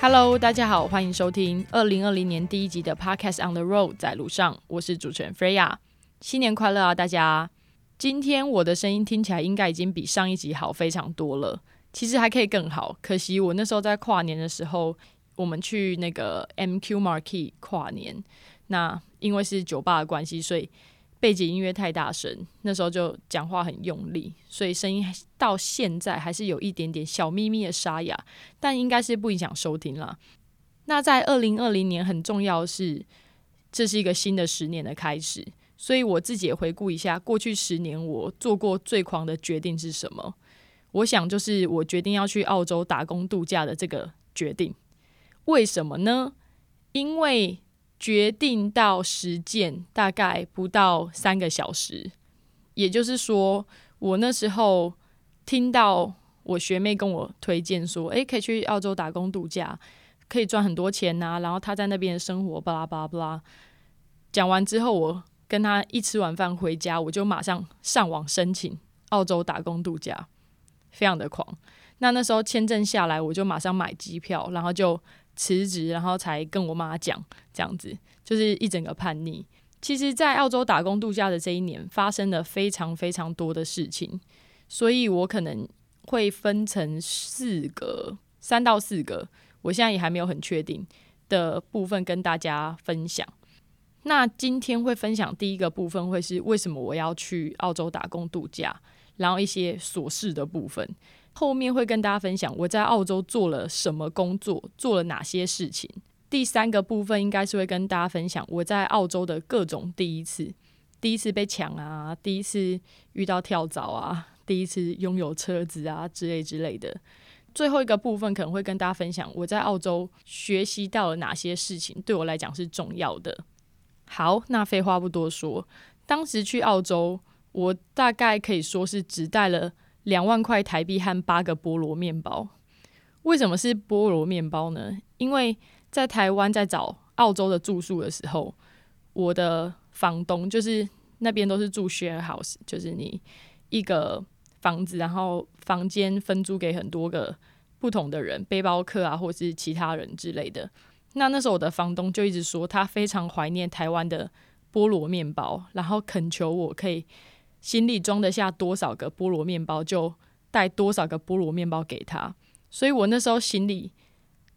Hello，大家好，欢迎收听二零二零年第一集的 Podcast on the Road，在路上，我是主持人 Freya，新年快乐啊，大家！今天我的声音听起来应该已经比上一集好非常多了，其实还可以更好，可惜我那时候在跨年的时候，我们去那个 MQ Market 跨年，那因为是酒吧的关系，所以。背景音乐太大声，那时候就讲话很用力，所以声音到现在还是有一点点小咪咪的沙哑，但应该是不影响收听了。那在二零二零年很重要的是，这是一个新的十年的开始，所以我自己也回顾一下过去十年我做过最狂的决定是什么。我想就是我决定要去澳洲打工度假的这个决定。为什么呢？因为决定到实践大概不到三个小时，也就是说，我那时候听到我学妹跟我推荐说，诶，可以去澳洲打工度假，可以赚很多钱呐。然后她在那边生活，巴拉巴拉巴拉。讲完之后，我跟她一吃完饭回家，我就马上上网申请澳洲打工度假，非常的狂。那那时候签证下来，我就马上买机票，然后就。辞职，然后才跟我妈讲，这样子就是一整个叛逆。其实，在澳洲打工度假的这一年，发生了非常非常多的事情，所以我可能会分成四个、三到四个，我现在也还没有很确定的部分跟大家分享。那今天会分享第一个部分，会是为什么我要去澳洲打工度假，然后一些琐事的部分。后面会跟大家分享我在澳洲做了什么工作，做了哪些事情。第三个部分应该是会跟大家分享我在澳洲的各种第一次：第一次被抢啊，第一次遇到跳蚤啊，第一次拥有车子啊之类之类的。最后一个部分可能会跟大家分享我在澳洲学习到了哪些事情，对我来讲是重要的。好，那废话不多说，当时去澳洲，我大概可以说是只带了。两万块台币和八个菠萝面包，为什么是菠萝面包呢？因为在台湾在找澳洲的住宿的时候，我的房东就是那边都是住 share house，就是你一个房子，然后房间分租给很多个不同的人，背包客啊，或是其他人之类的。那那时候我的房东就一直说他非常怀念台湾的菠萝面包，然后恳求我可以。行李装得下多少个菠萝面包，就带多少个菠萝面包给他。所以我那时候行李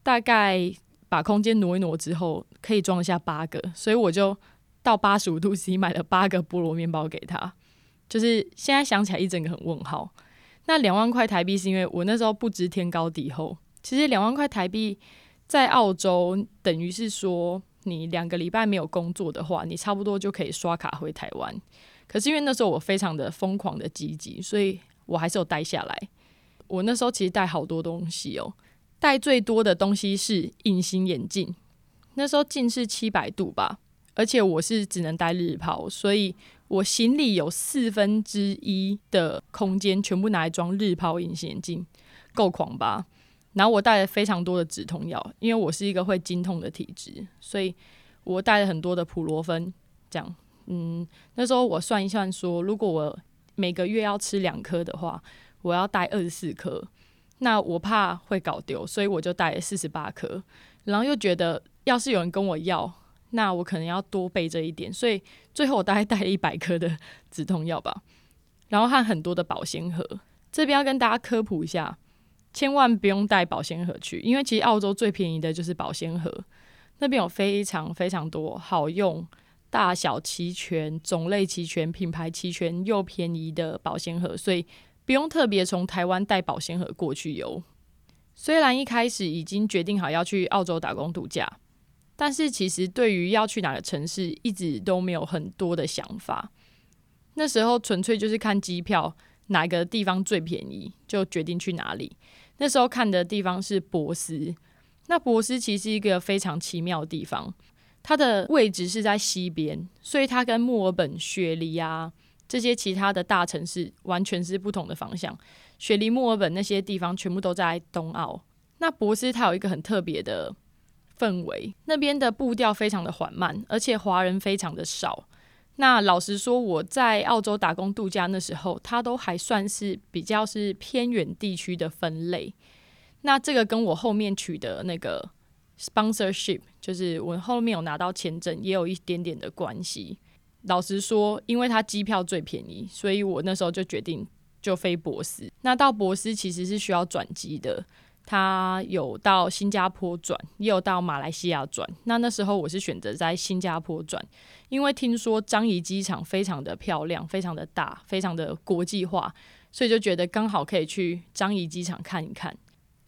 大概把空间挪一挪之后，可以装得下八个，所以我就到八十五度 C 买了八个菠萝面包给他。就是现在想起来一整个很问号。那两万块台币是因为我那时候不知天高地厚。其实两万块台币在澳洲等于是说，你两个礼拜没有工作的话，你差不多就可以刷卡回台湾。可是因为那时候我非常的疯狂的积极，所以我还是有带下来。我那时候其实带好多东西哦，带最多的东西是隐形眼镜。那时候近视七百度吧，而且我是只能戴日抛，所以我行李有四分之一的空间全部拿来装日抛隐形眼镜，够狂吧？然后我带了非常多的止痛药，因为我是一个会经痛的体质，所以我带了很多的普罗芬，这样。嗯，那时候我算一算，说如果我每个月要吃两颗的话，我要带二十四颗。那我怕会搞丢，所以我就带四十八颗。然后又觉得，要是有人跟我要，那我可能要多备这一点，所以最后我大概带了一百颗的止痛药吧。然后和很多的保鲜盒，这边要跟大家科普一下，千万不用带保鲜盒去，因为其实澳洲最便宜的就是保鲜盒，那边有非常非常多好用。大小齐全、种类齐全、品牌齐全又便宜的保鲜盒，所以不用特别从台湾带保鲜盒过去游。虽然一开始已经决定好要去澳洲打工度假，但是其实对于要去哪个城市，一直都没有很多的想法。那时候纯粹就是看机票，哪个地方最便宜就决定去哪里。那时候看的地方是博斯，那博斯其实一个非常奇妙的地方。它的位置是在西边，所以它跟墨尔本、雪梨啊这些其他的大城市完全是不同的方向。雪梨、墨尔本那些地方全部都在东澳。那博斯它有一个很特别的氛围，那边的步调非常的缓慢，而且华人非常的少。那老实说，我在澳洲打工度假那时候，它都还算是比较是偏远地区的分类。那这个跟我后面取得那个 sponsorship，就是我后面有拿到签证，也有一点点的关系。老实说，因为它机票最便宜，所以我那时候就决定就飞博斯。那到博斯其实是需要转机的。他有到新加坡转，也有到马来西亚转。那那时候我是选择在新加坡转，因为听说樟宜机场非常的漂亮，非常的大，非常的国际化，所以就觉得刚好可以去樟宜机场看一看。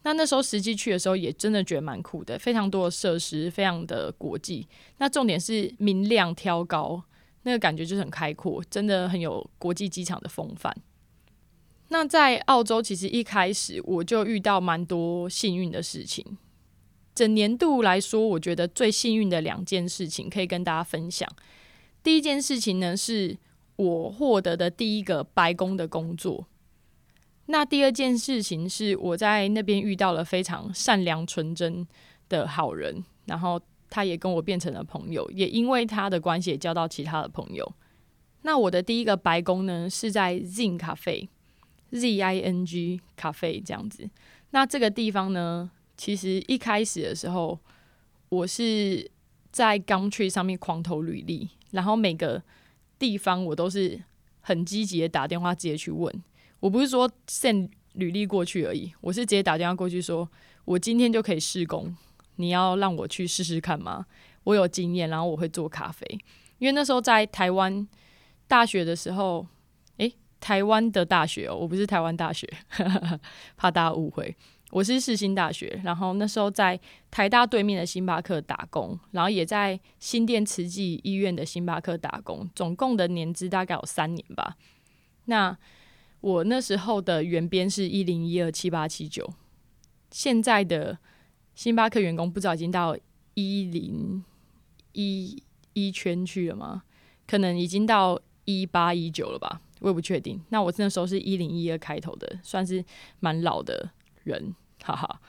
那那时候实际去的时候，也真的觉得蛮酷的，非常多的设施，非常的国际。那重点是明亮挑高，那个感觉就是很开阔，真的很有国际机场的风范。那在澳洲，其实一开始我就遇到蛮多幸运的事情。整年度来说，我觉得最幸运的两件事情可以跟大家分享。第一件事情呢，是我获得的第一个白宫的工作。那第二件事情是我在那边遇到了非常善良纯真的好人，然后他也跟我变成了朋友，也因为他的关系也交到其他的朋友。那我的第一个白宫呢，是在 Zing 咖啡。Z I N G 咖啡这样子，那这个地方呢，其实一开始的时候，我是在 Gumtree 上面狂投履历，然后每个地方我都是很积极的打电话直接去问，我不是说 send 履历过去而已，我是直接打电话过去说，我今天就可以试工，你要让我去试试看吗？我有经验，然后我会做咖啡，因为那时候在台湾大学的时候。诶台湾的大学哦，我不是台湾大学，怕大家误会。我是世新大学，然后那时候在台大对面的星巴克打工，然后也在新店慈济医院的星巴克打工，总共的年资大概有三年吧。那我那时候的原编是一零一二七八七九，现在的星巴克员工不知道已经到一零一一圈去了吗？可能已经到一八一九了吧。我也不确定。那我那时候是一零一二开头的，算是蛮老的人，哈哈。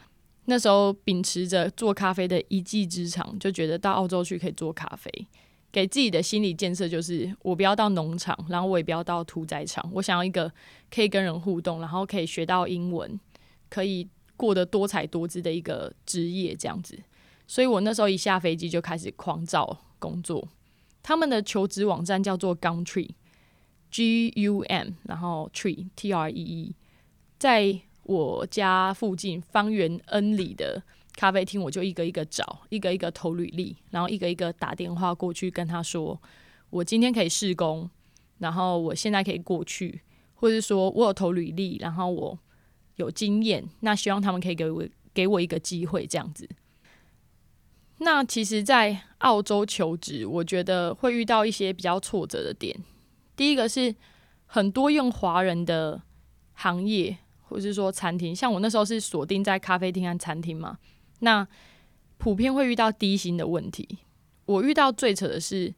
那时候秉持着做咖啡的一技之长，就觉得到澳洲去可以做咖啡。给自己的心理建设就是，我不要到农场，然后我也不要到屠宰场，我想要一个可以跟人互动，然后可以学到英文，可以过得多彩多姿的一个职业这样子。所以我那时候一下飞机就开始狂找工作。他们的求职网站叫做 Gumtree。G U M，然后 Tree T R E E，在我家附近方圆 N 里的咖啡厅，我就一个一个找，一个一个投履历，然后一个一个打电话过去跟他说，我今天可以试工，然后我现在可以过去，或者说我有投履历，然后我有经验，那希望他们可以给我给我一个机会这样子。那其实，在澳洲求职，我觉得会遇到一些比较挫折的点。第一个是很多用华人的行业，或是说餐厅，像我那时候是锁定在咖啡厅和餐厅嘛，那普遍会遇到低薪的问题。我遇到最扯的是，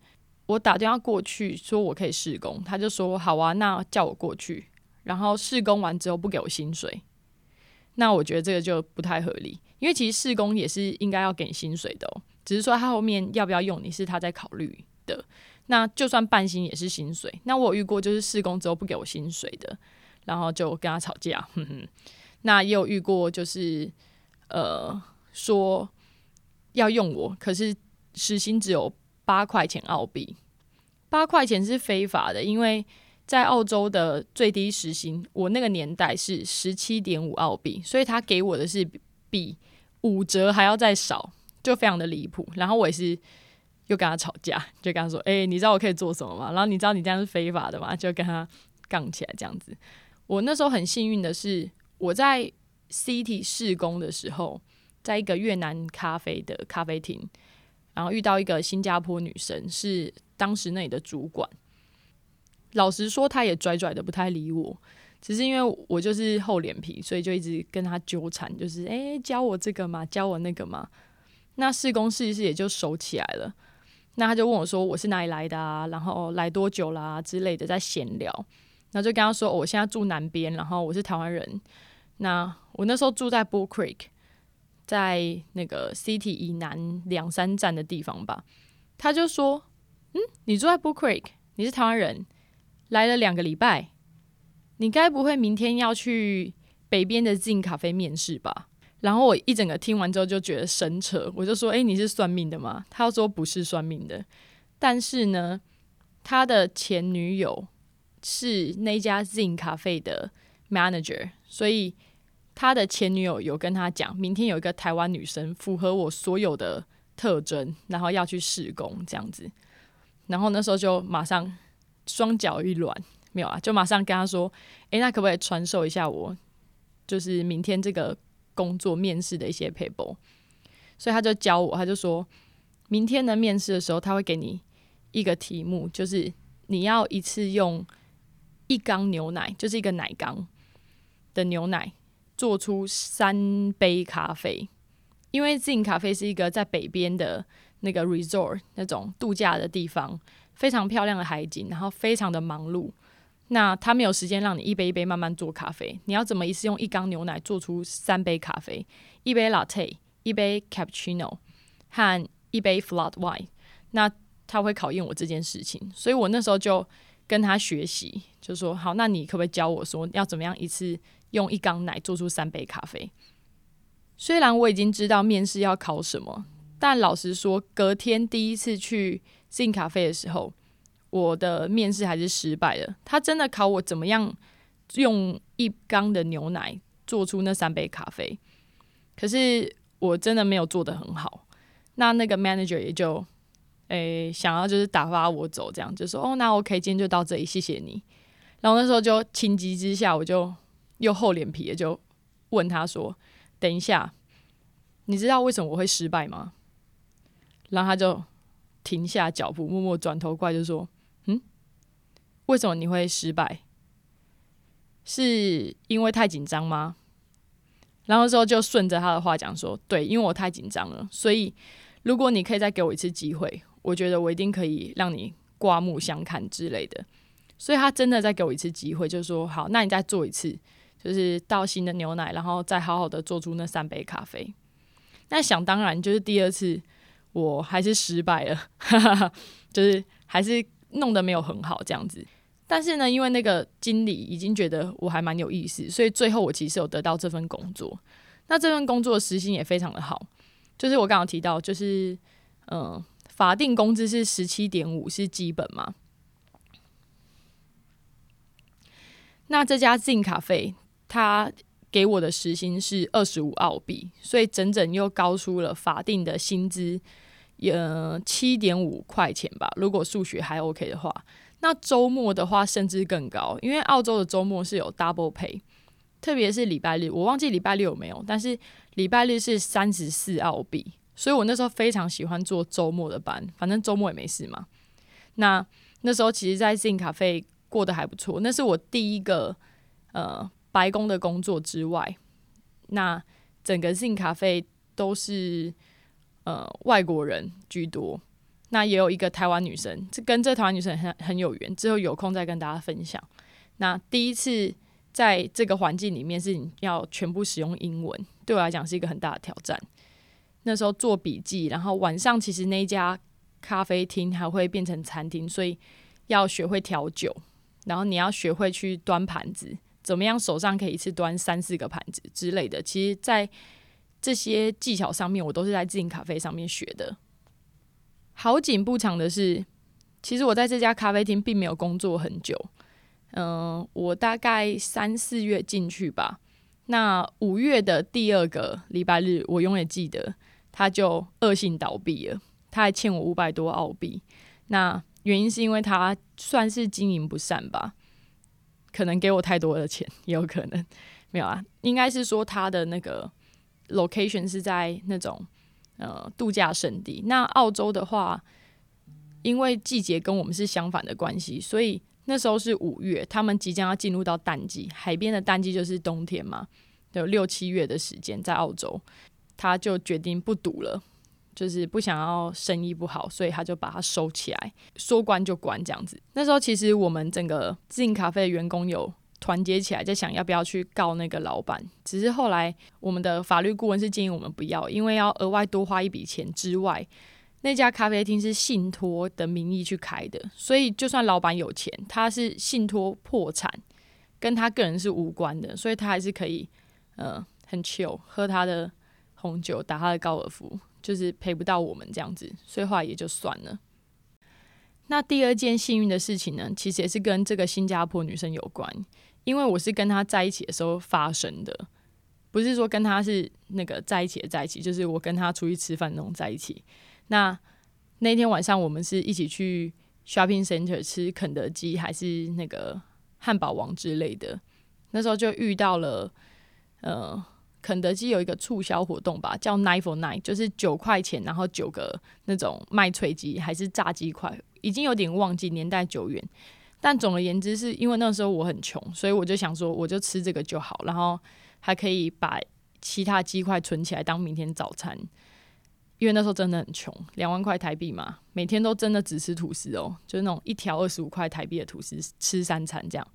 我打电话过去说我可以试工，他就说好啊，那叫我过去，然后试工完之后不给我薪水，那我觉得这个就不太合理，因为其实试工也是应该要给薪水的，只是说他后面要不要用你是他在考虑的。那就算半薪也是薪水。那我遇过就是试工之后不给我薪水的，然后就跟他吵架。哼哼。那也有遇过就是呃说要用我，可是时薪只有八块钱澳币，八块钱是非法的，因为在澳洲的最低时薪，我那个年代是十七点五澳币，所以他给我的是比五折还要再少，就非常的离谱。然后我也是。又跟他吵架，就跟他说：“哎，你知道我可以做什么吗？然后你知道你这样是非法的吗？”就跟他杠起来这样子。我那时候很幸运的是，我在 City 试工的时候，在一个越南咖啡的咖啡厅，然后遇到一个新加坡女生，是当时那里的主管。老实说，她也拽拽的不太理我，只是因为我就是厚脸皮，所以就一直跟她纠缠，就是哎，教我这个嘛，教我那个嘛。那试工试一试也就熟起来了。那他就问我说：“我是哪里来的啊？然后来多久啦之类的，在闲聊。然后就跟他说：我现在住南边，然后我是台湾人。那我那时候住在 Bull Creek，在那个 City 以南两三站的地方吧。他就说：“嗯，你住在 Book Creek，你是台湾人，来了两个礼拜，你该不会明天要去北边的 Zin 咖啡面试吧？”然后我一整个听完之后就觉得神扯，我就说：“诶，你是算命的吗？”他说：“不是算命的，但是呢，他的前女友是那家 Zin 咖啡的 manager，所以他的前女友有跟他讲，明天有一个台湾女生符合我所有的特征，然后要去试工这样子。然后那时候就马上双脚一软，没有啊，就马上跟他说：‘诶，那可不可以传授一下我，就是明天这个’。”工作面试的一些 paper，所以他就教我，他就说明天的面试的时候，他会给你一个题目，就是你要一次用一缸牛奶，就是一个奶缸的牛奶，做出三杯咖啡。因为 Zin 咖啡是一个在北边的那个 resort 那种度假的地方，非常漂亮的海景，然后非常的忙碌。那他没有时间让你一杯一杯慢慢做咖啡，你要怎么一次用一缸牛奶做出三杯咖啡？一杯 latte，一杯 cappuccino 和一杯 flat white。那他会考验我这件事情，所以我那时候就跟他学习，就说好，那你可不可以教我说要怎么样一次用一缸奶做出三杯咖啡？虽然我已经知道面试要考什么，但老实说，隔天第一次去进咖啡的时候。我的面试还是失败了。他真的考我怎么样用一缸的牛奶做出那三杯咖啡，可是我真的没有做的很好。那那个 manager 也就诶想要就是打发我走，这样就说哦，那 OK，今天就到这里，谢谢你。然后那时候就情急之下，我就又厚脸皮的就问他说：“等一下，你知道为什么我会失败吗？”然后他就停下脚步，默默转头过来就说。嗯为什么你会失败？是因为太紧张吗？然后之后就顺着他的话讲说：“对，因为我太紧张了，所以如果你可以再给我一次机会，我觉得我一定可以让你刮目相看之类的。”所以他真的再给我一次机会，就说：“好，那你再做一次，就是倒新的牛奶，然后再好好的做出那三杯咖啡。”那想当然，就是第二次我还是失败了，就是还是。弄得没有很好，这样子。但是呢，因为那个经理已经觉得我还蛮有意思，所以最后我其实有得到这份工作。那这份工作时薪也非常的好，就是我刚刚提到，就是嗯，法定工资是十七点五是基本嘛。那这家静咖啡，他给我的时薪是二十五澳币，所以整整又高出了法定的薪资。呃，七点五块钱吧。如果数学还 OK 的话，那周末的话甚至更高，因为澳洲的周末是有 double pay，特别是礼拜日，我忘记礼拜六有没有，但是礼拜日是三十四澳币，所以我那时候非常喜欢做周末的班，反正周末也没事嘛。那那时候其实，在 Zin 咖啡过得还不错，那是我第一个呃白宫的工作之外，那整个 Zin 咖啡都是。呃，外国人居多，那也有一个台湾女生，这跟这台湾女生很很有缘，之后有空再跟大家分享。那第一次在这个环境里面是要全部使用英文，对我来讲是一个很大的挑战。那时候做笔记，然后晚上其实那家咖啡厅还会变成餐厅，所以要学会调酒，然后你要学会去端盘子，怎么样手上可以一次端三四个盘子之类的。其实，在这些技巧上面，我都是在自营咖啡上面学的。好景不长的是，其实我在这家咖啡厅并没有工作很久。嗯，我大概三四月进去吧。那五月的第二个礼拜日，我永远记得，他就恶性倒闭了。他还欠我五百多澳币。那原因是因为他算是经营不善吧，可能给我太多的钱，也有可能 没有啊。应该是说他的那个。location 是在那种呃度假胜地。那澳洲的话，因为季节跟我们是相反的关系，所以那时候是五月，他们即将要进入到淡季，海边的淡季就是冬天嘛，有六七月的时间在澳洲，他就决定不赌了，就是不想要生意不好，所以他就把它收起来，说关就关这样子。那时候其实我们整个自营咖啡的员工有团结起来，在想要不要去告那个老板。只是后来我们的法律顾问是建议我们不要，因为要额外多花一笔钱之外，那家咖啡厅是信托的名义去开的，所以就算老板有钱，他是信托破产，跟他个人是无关的，所以他还是可以，呃，很 chill 喝他的红酒，打他的高尔夫。就是陪不到我们这样子所以后来也就算了。那第二件幸运的事情呢其实也是跟这个新加坡女生有关因为我是跟她在一起的时候发生的不是说跟她是那个在一起的在一起就是我跟她出去吃饭那种在一起。那那天晚上我们是一起去 shopping center 吃肯德基还是那个汉堡王之类的那时候就遇到了呃肯德基有一个促销活动吧，叫 Nine for Nine，就是九块钱，然后九个那种麦脆鸡还是炸鸡块，已经有点忘记年代久远。但总而言之，是因为那时候我很穷，所以我就想说，我就吃这个就好，然后还可以把其他鸡块存起来当明天早餐。因为那时候真的很穷，两万块台币嘛，每天都真的只吃吐司哦，就是那种一条二十五块台币的吐司吃三餐这样。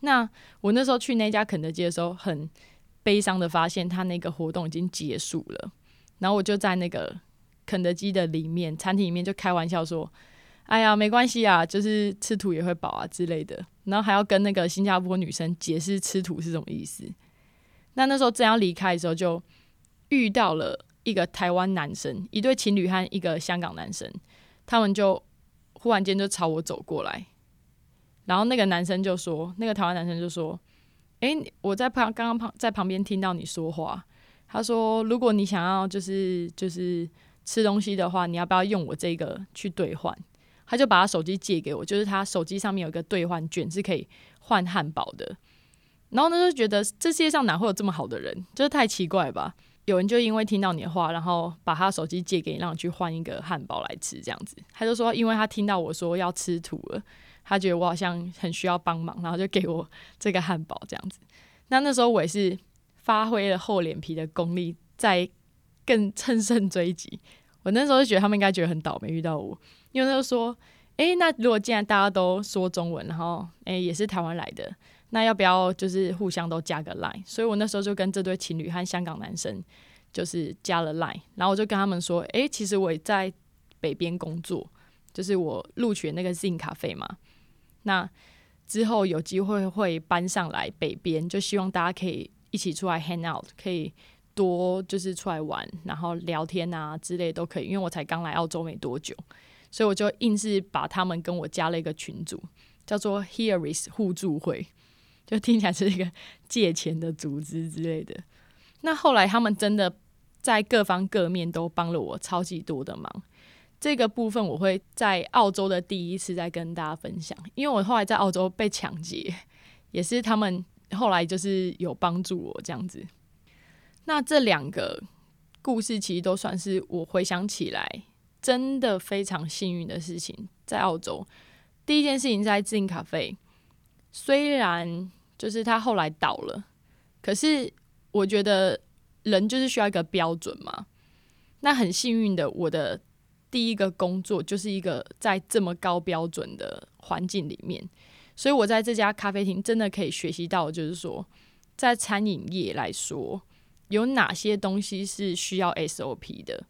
那我那时候去那家肯德基的时候，很。悲伤的发现他那个活动已经结束了。然后我就在那个肯德基的里面餐厅里面就开玩笑说哎呀没关系啊就是吃土也会饱啊之类的。然后还要跟那个新加坡女生解释吃土是什么意思。那那时候正要离开的时候就遇到了一个台湾男生一对情侣和一个香港男生。他们就忽然间就朝我走过来。然后那个男生就说那个台湾男生就说哎、我在旁刚刚旁在旁边听到你说话，他说如果你想要就是就是吃东西的话，你要不要用我这个去兑换？他就把他手机借给我，就是他手机上面有一个兑换卷是可以换汉堡的。然后呢，就觉得这世界上哪会有这么好的人，就是太奇怪吧？有人就因为听到你的话，然后把他手机借给你，让你去换一个汉堡来吃，这样子。他就说，因为他听到我说要吃土了。他觉得我好像很需要帮忙，然后就给我这个汉堡这样子。那那时候我也是发挥了厚脸皮的功力，在更趁胜追击。我那时候就觉得他们应该觉得很倒霉遇到我，因为他就说：“诶、那如果既然大家都说中文，然后诶、也是台湾来的，那要不要就是互相都加个 line？” 所以我那时候就跟这对情侣和香港男生就是加了 line，然后我就跟他们说：“诶、其实我也在北边工作，就是我录取那个 Zin 咖啡嘛。”那之后有机会会搬上来北边，就希望大家可以一起出来 hang out，可以多就是出来玩，然后聊天啊之类都可以。因为我才刚来澳洲没多久，所以我就硬是把他们跟我加了一个群组，叫做 Hearis 互助会，就听起来是一个借钱的组织之类的。那后来他们真的在各方各面都帮了我超级多的忙。这个部分我会在澳洲的第一次再跟大家分享，因为我后来在澳洲被抢劫，也是他们后来就是有帮助我这样子。那这两个故事其实都算是我回想起来真的非常幸运的事情。在澳洲，第一件事情在自营咖啡，虽然就是他后来倒了，可是我觉得人就是需要一个标准嘛。那很幸运的，我的第一个工作就是一个在这么高标准的环境里面。所以我在这家咖啡厅真的可以学习到，就是说在餐饮业来说，有哪些东西是需要 SOP 的？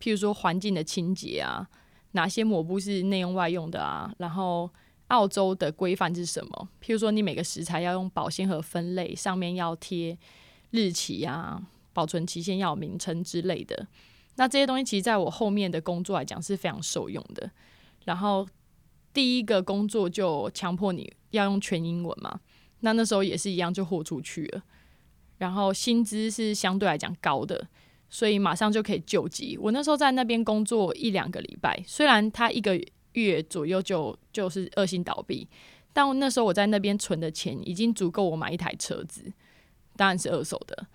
譬如说环境的清洁啊，哪些抹布是内用外用的啊，然后澳洲的规范是什么？譬如说你每个食材要用保鲜盒分类，上面要贴日期啊、保存期限、要名称之类的。那这些东西其实在我后面的工作来讲是非常受用的。然后第一个工作就强迫你要用全英文嘛，那那时候也是一样就豁出去了。然后薪资是相对来讲高的，所以马上就可以救急。我那时候在那边工作一两个礼拜，虽然他一个月左右就就是恶性倒闭，但那时候我在那边存的钱已经足够我买一台车子，当然是二手的。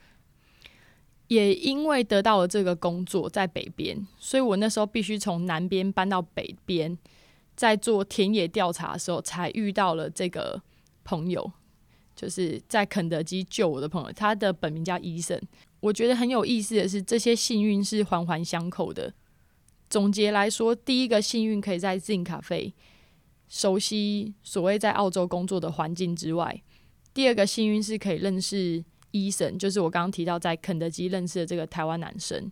也因为得到了这个工作，在北边。所以我那时候必须从南边搬到北边，在做田野调查的时候，才遇到了这个朋友。就是在肯德基救我的朋友，他的本名叫医生。我觉得很有意思的是，这些幸运是环环相扣的。总结来说，第一个幸运可以在 zincafe 熟悉所谓在澳洲工作的环境之外；第二个幸运是可以认识。医生，就是我刚刚提到在肯德基认识的这个台湾男生。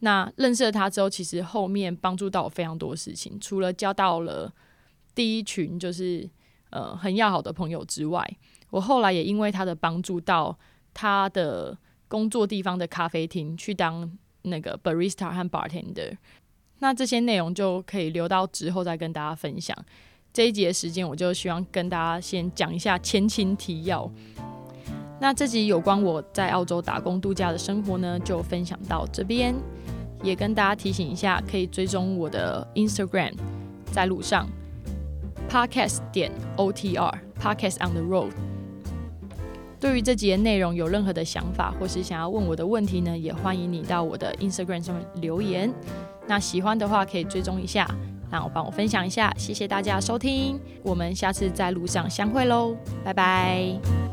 那认识了他之后，其实后面帮助到我非常多事情，除了交到了第一群就是呃很要好的朋友之外，我后来也因为他的帮助到他的工作地方的咖啡厅去当那个 barista 和 bartender。那这些内容就可以留到之后再跟大家分享。这一集的时间，我就希望跟大家先讲一下前情提要。那这集有关我在澳洲打工度假的生活呢，就分享到这边。也跟大家提醒一下，可以追踪我的 Instagram，在路上 Podcast 点 O T R Podcast on the road。对于这集的内容有任何的想法，或是想要问我的问题呢，也欢迎你到我的 Instagram 上面留言。那喜欢的话可以追踪一下，然后帮我分享一下。谢谢大家收听，我们下次在路上相会喽，拜拜。